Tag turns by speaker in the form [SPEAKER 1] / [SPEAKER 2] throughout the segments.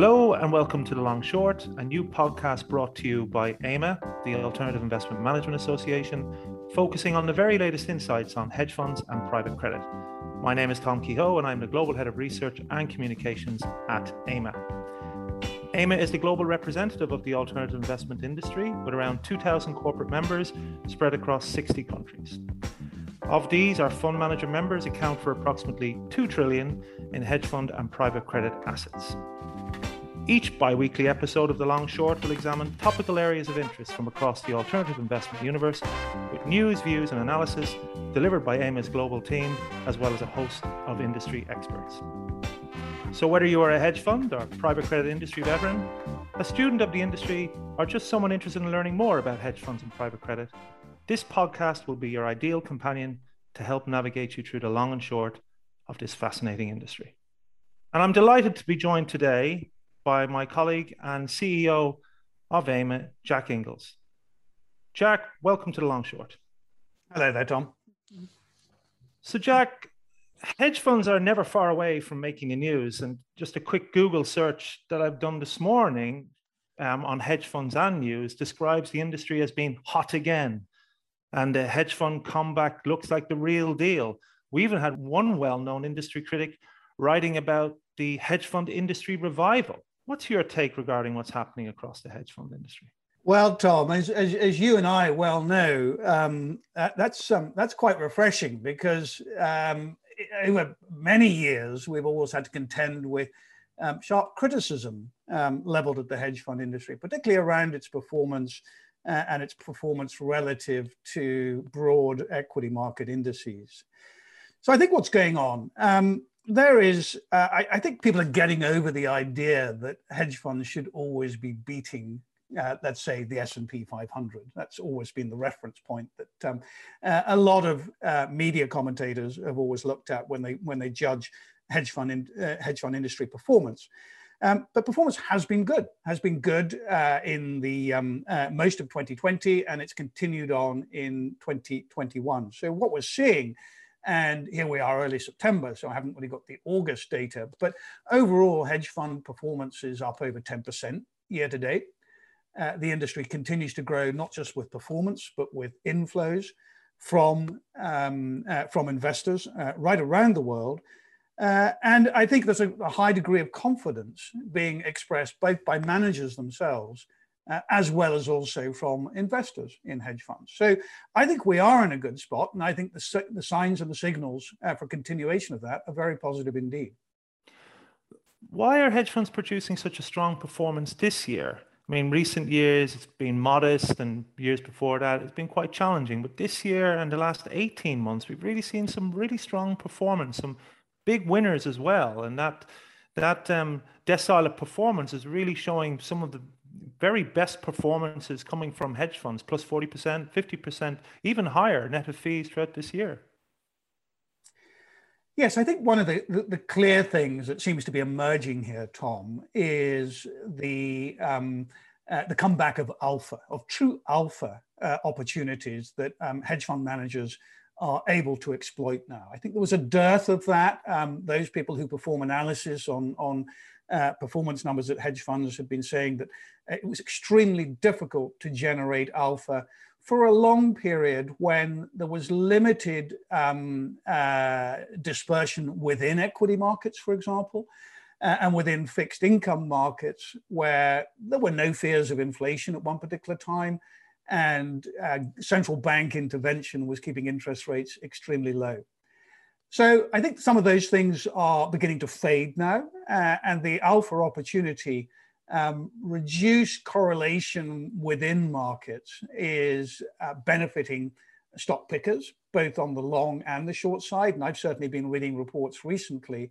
[SPEAKER 1] Hello and welcome to The Long Short, a new podcast brought to you by AIMA, the Alternative Investment Management Association, focusing on the very latest insights on hedge funds and private credit. My name is Tom Kehoe and I'm the Global Head of Research and Communications at AIMA. AIMA is the global representative of the alternative investment industry with around 2,000 corporate members spread across 60 countries. Of these, our fund manager members account for approximately 2 trillion in hedge fund and private credit assets. Each bi weekly episode of The Long Short will examine topical areas of interest from across the alternative investment universe with news, views, and analysis delivered by AIMA's global team, as well as a host of industry experts. So, whether you are a hedge fund or private credit industry veteran, a student of the industry, or just someone interested in learning more about hedge funds and private credit, this podcast will be your ideal companion to help navigate you through the long and short of this fascinating industry. And I'm delighted to be joined today by my colleague and CEO of AIMA, Jack Inglis. Jack, welcome to the long short.
[SPEAKER 2] Hello there, Tom.
[SPEAKER 1] So, Jack, hedge funds are never far away from making the news. And just a quick Google search that I've done this morning um, on hedge funds and news describes the industry as being hot again. And the hedge fund comeback looks like the real deal. We even had one well known industry critic writing about the hedge fund industry revival. What's your take regarding what's happening across the hedge fund industry?
[SPEAKER 2] Well, Tom, as, as, as you and I well know, um, that, that's um, that's quite refreshing because um, over many years we've always had to contend with um, sharp criticism um, leveled at the hedge fund industry, particularly around its performance uh, and its performance relative to broad equity market indices. So I think what's going on um, there is, uh, I, I, think people are getting over the idea that hedge funds should always be beating, uh, let's say, the S&P 500. That's always been the reference point that um, uh, a lot of uh, media commentators have always looked at when they when they judge hedge fund in, uh, hedge fund industry performance. Um, but performance has been good, has been good uh, in the um, most of 2020, and it's continued on in 2021. So what we're seeing and here we are early September, so I haven't really got the August data. But overall, hedge fund performance is up over 10% year to date. Uh, the industry continues to grow, not just with performance, but with inflows from, um, uh, from investors uh, right around the world. Uh, and I think there's a, a, high degree of confidence being expressed both by managers themselves uh, as well as also from investors in hedge funds. So I think we are in a good spot, and I think the, the signs and the signals uh, for continuation of that are very positive indeed.
[SPEAKER 1] Why are hedge funds producing such a strong performance this year? I mean, recent years it's been modest, and years before that it's been quite challenging. But this year and the last 18 months, we've really seen some really strong performance, some big winners as well. And that that um, decile of performance is really showing some of the very best performances coming from hedge funds, plus 40%, 50%, even higher net of fees throughout this year.
[SPEAKER 2] Yes, I think one of the, the, the, clear things that seems to be emerging here, Tom, is the um, uh, the comeback of alpha, of true alpha uh, opportunities that um, hedge fund managers are able to exploit now. I think there was a dearth of that. Um, those people who perform analysis on on uh, performance numbers at hedge funds have been saying that it was extremely difficult to generate alpha for a long period when there was limited um, uh, dispersion within equity markets, for example, uh, and within fixed income markets where there were no fears of inflation at one particular time and uh, central bank intervention was keeping interest rates extremely low. So I think some of those things are beginning to fade now, uh, and the alpha opportunity, um, reduced correlation within markets is uh, benefiting stock pickers, both on the long and the short side. And I've certainly been reading reports recently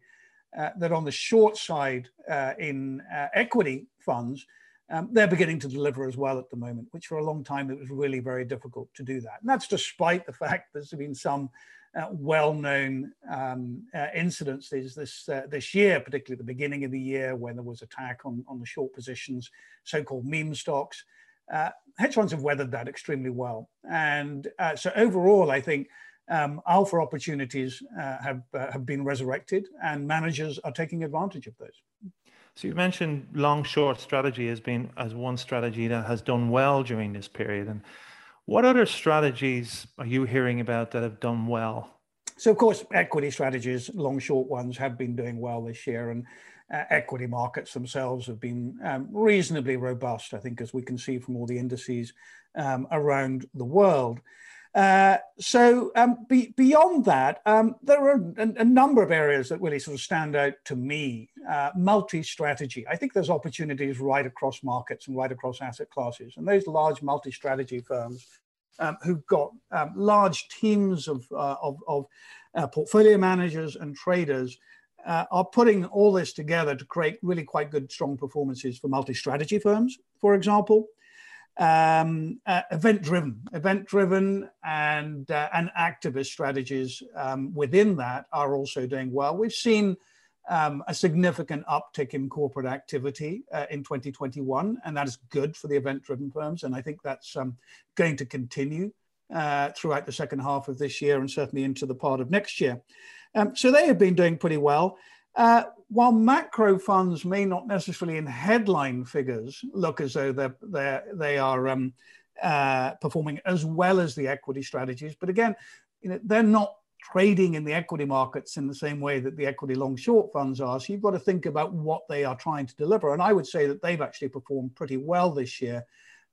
[SPEAKER 2] uh, that on the short side uh, in uh, equity funds, um, they're beginning to deliver as well at the moment, which for a long time it was really very difficult to do that. And that's despite the fact there's been some uh, well-known um, uh, incidents this uh, this year, particularly at the beginning of the year when there was attack on, on the short positions, so-called meme stocks. Uh, hedge funds have weathered that extremely well, and uh, so overall, I think um, alpha opportunities uh, have have been resurrected, and managers are taking advantage of those.
[SPEAKER 1] So you mentioned long short strategy as being as one strategy that has done well during this period. And what other strategies are you hearing about that have done well?
[SPEAKER 2] So of course, equity strategies, long short ones, have been doing well this year, and uh, equity markets themselves have been um, reasonably robust. I think, as we can see from all the indices um, around the world. Uh, so um, be, beyond that, um, there are a, a, number of areas that really sort of stand out to me. Uh, multi-strategy. I think there's opportunities right across markets and right across asset classes. And those large multi-strategy firms um, who've got um, large teams of, uh, of, of uh, portfolio managers and traders uh, are putting all this together to create really quite good, strong performances for multi-strategy firms, for example um, uh, event driven, event driven, and uh, and activist strategies um, within that are also doing well. We've seen um, a significant uptick in corporate activity uh, in 2021, and that is good for the event driven firms. And I think that's um, going to continue uh, throughout the second half of this year and certainly into the part of next year. Um, so they have been doing pretty well. Uh, while macro funds may not necessarily in headline figures look as though they're, they're they are um, uh, performing as well as the equity strategies, but again, you know, they're not trading in the equity markets in the same way that the equity long short funds are. So you've got to think about what they are trying to deliver. And I would say that they've actually performed pretty well this year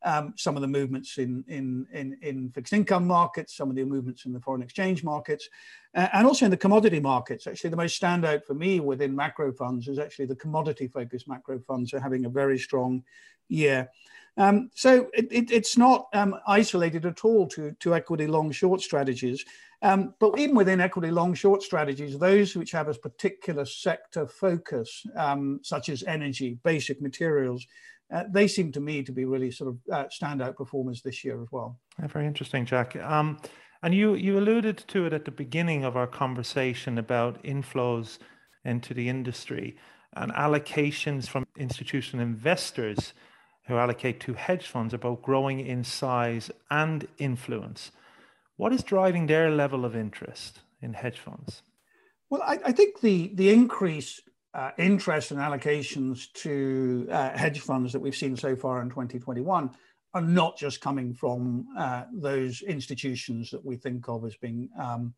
[SPEAKER 2] um, some of the movements in, in, in, in, fixed income markets, some of the movements in the foreign exchange markets, uh, and also in the commodity markets. Actually, the most standout for me within macro funds is actually the commodity focused macro funds are having a very strong year. Um, so it, it, it's not um, isolated at all to, to equity long short strategies. Um, but even within equity long short strategies, those which have a particular sector focus, um, such as energy, basic materials, uh, they seem to me to be really sort of uh, standout performers this year as well.
[SPEAKER 1] Yeah, very interesting, Jack. Um, and you you alluded to it at the beginning of our conversation about inflows into the industry and allocations from institutional investors who allocate to hedge funds are both growing in size and influence. What is driving their level of interest in hedge funds?
[SPEAKER 2] Well, I, I think the the increase uh, interest and allocations to uh, hedge funds that we've seen so far in 2021 are not just coming from uh, those institutions that we think of as being um,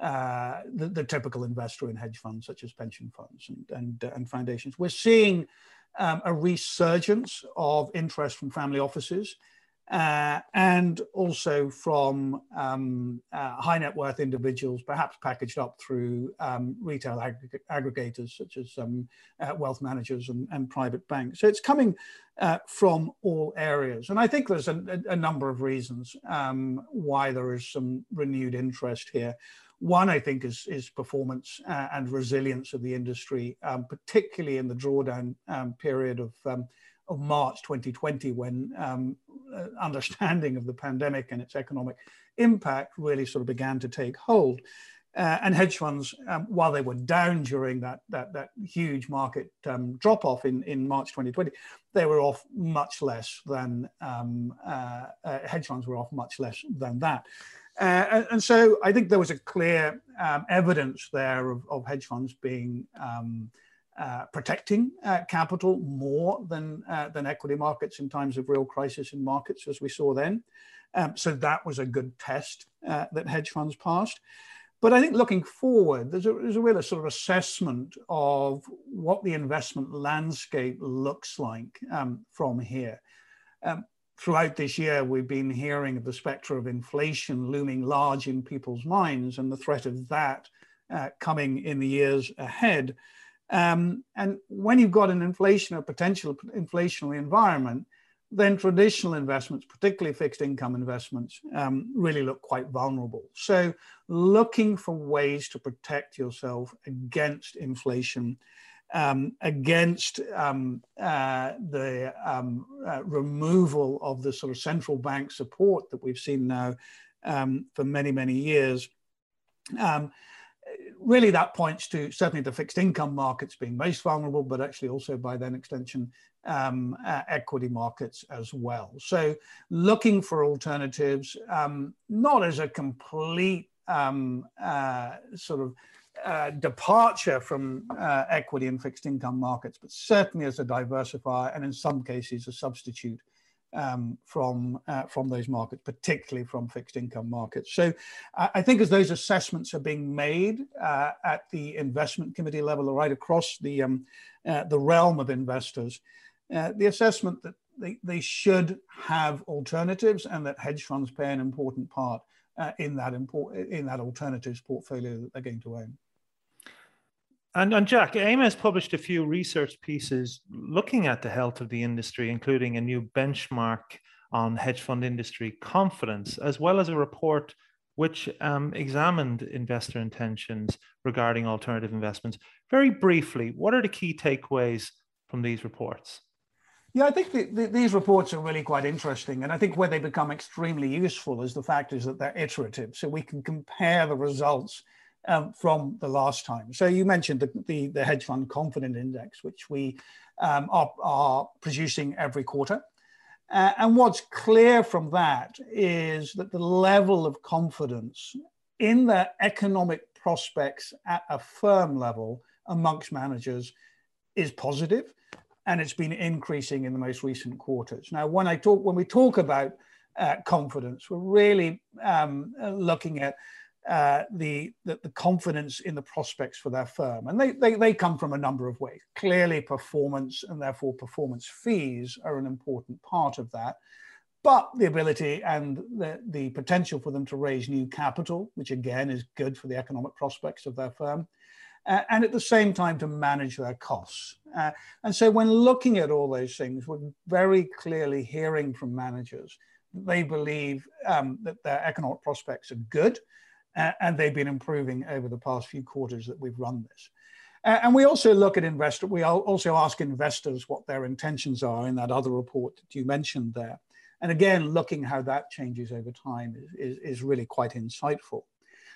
[SPEAKER 2] uh, the, the, typical investor in hedge funds, such as pension funds and, and, uh, and foundations. We're seeing um, a resurgence of interest from family offices uh, and also from um, uh, high net worth individuals, perhaps packaged up through um, retail ag- aggregators such as um, uh, wealth managers and, and, private banks. So it's coming uh, from all areas. And I think there's a, a number of reasons um, why there is some renewed interest here. One, I think, is, is performance uh, and resilience of the industry, um, particularly in the drawdown um, period of of March 2020 when um, uh, understanding of the pandemic and its economic impact really sort of began to take hold. Uh, and hedge funds, um, while they were down during that, that, that huge market um, drop off in, in March 2020, they were off much less than um, uh, uh, hedge funds were off much less than that. Uh, and, and, so I think there was a clear um, evidence there of, of hedge funds being um, uh, protecting uh, capital more than, uh, than equity markets in times of real crisis in markets, as we saw then. Um, so that was a good test uh, that hedge funds passed. But I think looking forward, there's a, there's a real sort of assessment of what the investment landscape looks like um, from here. Um, throughout this year, we've been hearing of the specter of inflation looming large in people's minds and the threat of that uh, coming in the years ahead. Um, and when you've got an inflation or potential inflationary environment, then traditional investments, particularly fixed income investments, um, really look quite vulnerable. So, looking for ways to protect yourself against inflation, um, against um, uh, the um, uh, removal of the sort of central bank support that we've seen now um, for many, many years. Really that points to certainly the fixed income markets being most vulnerable, but actually also by then extension, um, uh, equity markets as well. So looking for alternatives, um, not as a complete um, uh, sort of uh, departure from uh, equity and fixed income markets, but certainly as a diversifier and in some cases a substitute um, from uh, from those markets, particularly from fixed income markets. So I think as those assessments are being made uh, at the investment committee level, or right across the um, uh, the realm of investors, uh, the assessment that they, they should have alternatives and that hedge funds play an important part uh, in that import, in that alternatives portfolio that they're going to own.
[SPEAKER 1] And, and Jack, has published a few research pieces looking at the health of the industry, including a new benchmark on hedge fund industry confidence, as well as a report which um, examined investor intentions regarding alternative investments. Very briefly, what are the key takeaways from these reports?
[SPEAKER 2] Yeah, I think the, the, these reports are really quite interesting. And I think where they become extremely useful is the fact is that they're iterative. So we can compare the results um, from the last time. So you mentioned the, the, the hedge fund confidence index, which we um, are, are, producing every quarter. Uh, and what's clear from that is that the level of confidence in the economic prospects at a firm level amongst managers is positive and it's been increasing in the most recent quarters. Now, when I talk, when we talk about uh, confidence, we're really um, looking at uh, the, the, the confidence in the prospects for their firm, and they, they they come from a number of ways. Clearly, performance and therefore performance fees are an important part of that. But the ability and the, the potential for them to raise new capital, which again is good for the economic prospects of their firm, uh, and at the same time to manage their costs. Uh, and so when looking at all those things, we're very clearly hearing from managers that they believe um, that their economic prospects are good and they've been improving over the past few quarters that we've run this. And we also look at investor. We also ask investors what their intentions are in that other report that you mentioned there. And again, looking how that changes over time is, is, is really quite insightful.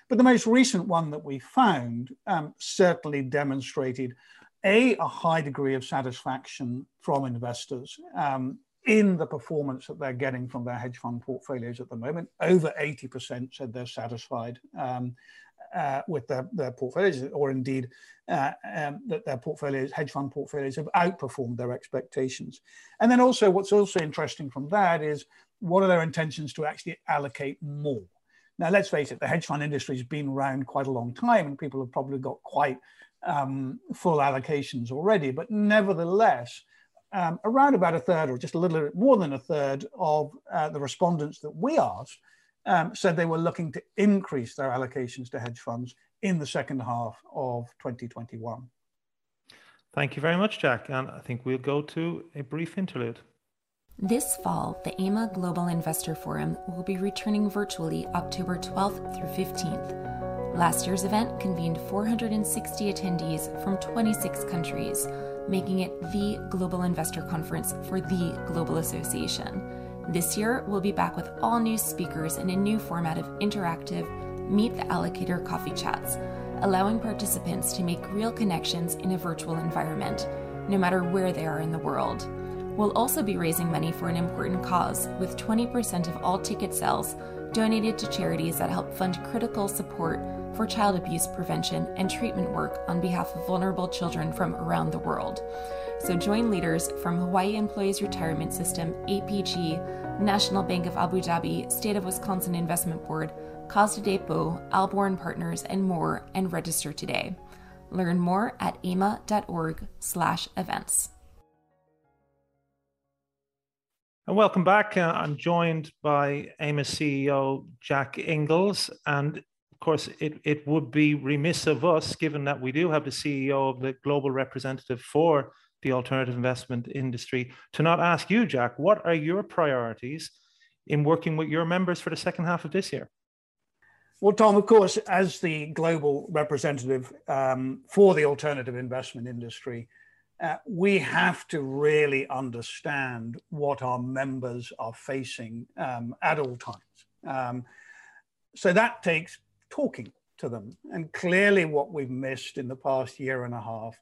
[SPEAKER 2] But the most recent one that we found um, certainly demonstrated a, a high degree of satisfaction from investors um, in the performance that they're getting from their hedge fund portfolios at the moment. Over 80% said they're satisfied um, uh, with their, their portfolios, or indeed uh, um, that their portfolios, hedge fund portfolios, have outperformed their expectations. And then also, what's also interesting from that is what are their intentions to actually allocate more? Now, let's face it, the hedge fund industry has been around quite a long time and people have probably got quite um, full allocations already. But nevertheless, um, around about a third or just a little bit more than a third of uh, the respondents that we asked um, said they were looking to increase their allocations to hedge funds in the second half of 2021.
[SPEAKER 1] Thank you very much, Jack. And I think we'll go to a brief interlude.
[SPEAKER 3] This fall, the AIMA Global Investor Forum will be returning virtually October 12th through 15th. Last year's event convened 460 attendees from 26 countries, making it the global investor conference for the Global Association. This year, we'll be back with all new speakers in a new format of interactive Meet the Allocator coffee chats, allowing participants to make real connections in a virtual environment, no matter where they are in the world. We'll also be raising money for an important cause, with 20% of all ticket sales donated to charities that help fund critical support for child abuse prevention and treatment work on behalf of vulnerable children from around the world. So join leaders from Hawaii Employees Retirement System, APG, National Bank of Abu Dhabi, State of Wisconsin Investment Board, Depot, Albourne Partners, and more, and register today. Learn more at aima.org/events.
[SPEAKER 1] And welcome back. Uh, I'm joined by AIMA CEO Jack Inglis. And course, it, it would be remiss of us, given that we do have the CEO of the global representative for the alternative investment industry, to not ask you, Jack, what are your priorities in working with your members for the second half of this year?
[SPEAKER 2] Well, Tom, of course, as the global representative um, for the alternative investment industry, uh, we have to really understand what our members are facing um, at all times. Um, so that takes talking to them. And clearly, what we've missed in the past year and a half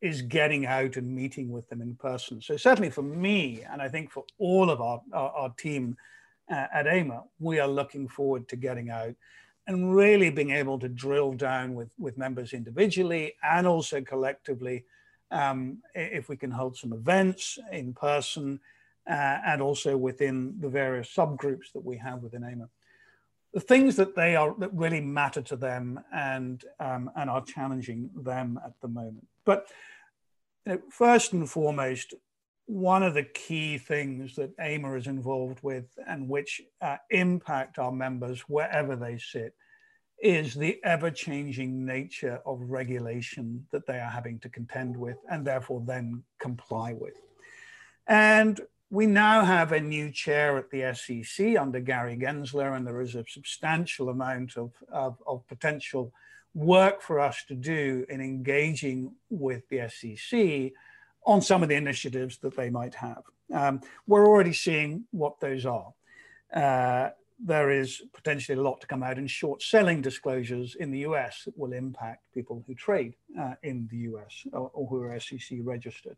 [SPEAKER 2] is getting out and meeting with them in person. So, certainly for me, and I think for all of our, our, our team uh, at AIMA, we are looking forward to getting out and really being able to drill down with, with members individually and also collectively um, if we can hold some events in person uh, and also within the various subgroups that we have within AIMA. The things that they are that really matter to them and um, and are challenging them at the moment. But you know, first and foremost, one of the key things that AIMA is involved with and which uh, impact our members wherever they sit is the ever changing nature of regulation that they are having to contend with and therefore then comply with. And we now have a new chair at the SEC under Gary Gensler, and there is a substantial amount of, of, of potential work for us to do in engaging with the SEC on some of the initiatives that they might have. Um, we're already seeing what those are. Uh, there is potentially a lot to come out in short selling disclosures in the US that will impact people who trade uh, in the US or, or, who are SEC registered.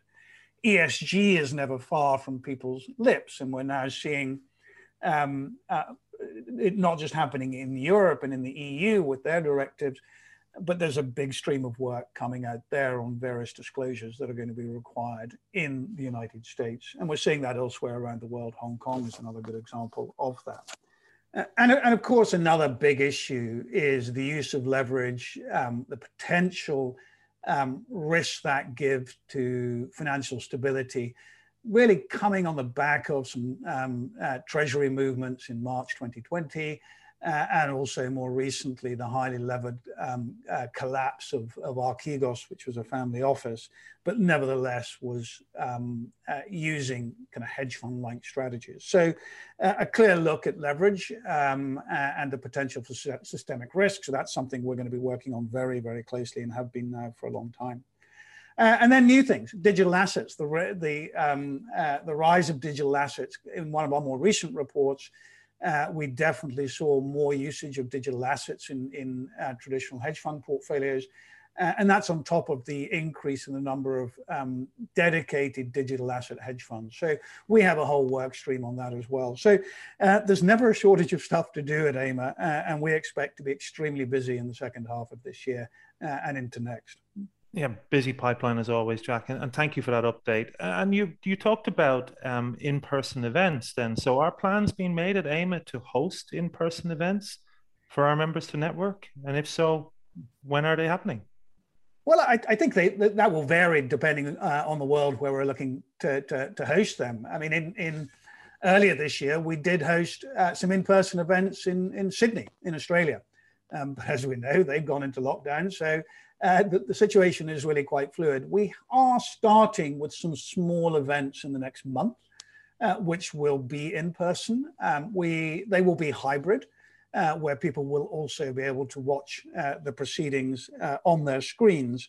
[SPEAKER 2] ESG is never far from people's lips, and we're now seeing um, uh, it not just happening in Europe and in the EU with their directives, but there's a big stream of work coming out there on various disclosures that are going to be required in the United States. And we're seeing that elsewhere around the world. Hong Kong is another good example of that. Uh, and, and of course, another big issue is the use of leverage, um, the potential um, risk that give to financial stability, really coming on the back of some um, uh, treasury movements in March 2020 uh, and also more recently the highly levered um, uh, collapse of, of Archegos, which was a family office, but nevertheless was um, uh, using kind of hedge fund like strategies. So uh, a clear look at leverage um, and the potential for systemic risk. So that's something we're going to be working on very, very closely and have been now for a long time. Uh, and then new things, digital assets, the, the, um, uh, the rise of digital assets. In one of our more recent reports, uh, we definitely saw more usage of digital assets in, in uh, traditional hedge fund portfolios. Uh, and that's on top of the increase in the number of um, dedicated digital asset hedge funds. So we have a whole work stream on that as well. So uh, there's never a shortage of stuff to do at AIMA, uh, and we expect to be extremely busy in the second half of this year uh, and into next.
[SPEAKER 1] Yeah, busy pipeline as always, Jack, and, and thank you for that update. And you you talked about um, in person events. Then, so are plans being made at AIMA to host in person events for our members to network? And if so, when are they happening?
[SPEAKER 2] Well, I, I think they, that will vary depending uh, on the world where we're looking to, to, to, host them. I mean, in, in earlier this year, we did host uh, some in-person events in, in Sydney, in Australia. Um, but as we know, they've gone into lockdown. So uh, the, the, situation is really quite fluid. We are starting with some small events in the next month, uh, which will be in person. Um, we they will be hybrid, uh, where people will also be able to watch uh, the proceedings uh, on their screens.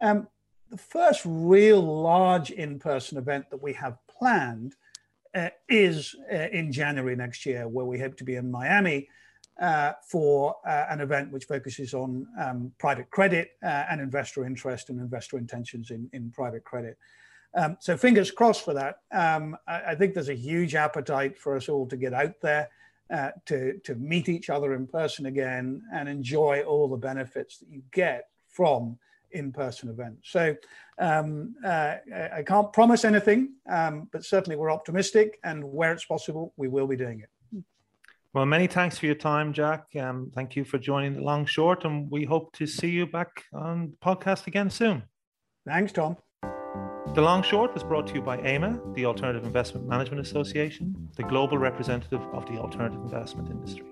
[SPEAKER 2] Um, the first real large in-person event that we have planned uh, is in January next year, where we hope to be in Miami uh, for uh, an event which focuses on um, private credit uh, and investor interest and investor intentions in, in private credit. Um, so fingers crossed for that. Um, I, I, think there's a huge appetite for us all to get out there, uh, to, to meet each other in person again and enjoy all the benefits that you get from in-person events. So um, uh, I can't promise anything, um, but certainly we're optimistic and where it's possible, we will be doing it.
[SPEAKER 1] Well, many thanks for your time, Jack. Um, thank you for joining the long short, and we hope to see you back on the podcast again soon.
[SPEAKER 2] Thanks, Tom.
[SPEAKER 1] The Long Short was brought to you by AIMA, the Alternative Investment Management Association, the global representative of the alternative investment industry.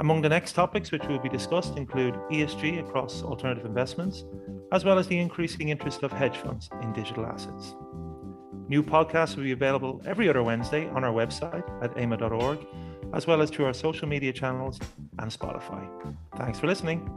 [SPEAKER 1] Among the next topics which will be discussed include ESG across alternative investments, as well as the increasing interest of hedge funds in digital assets. New podcasts will be available every other Wednesday on our website at aima.org as well as through our social media channels and Spotify. Thanks for listening.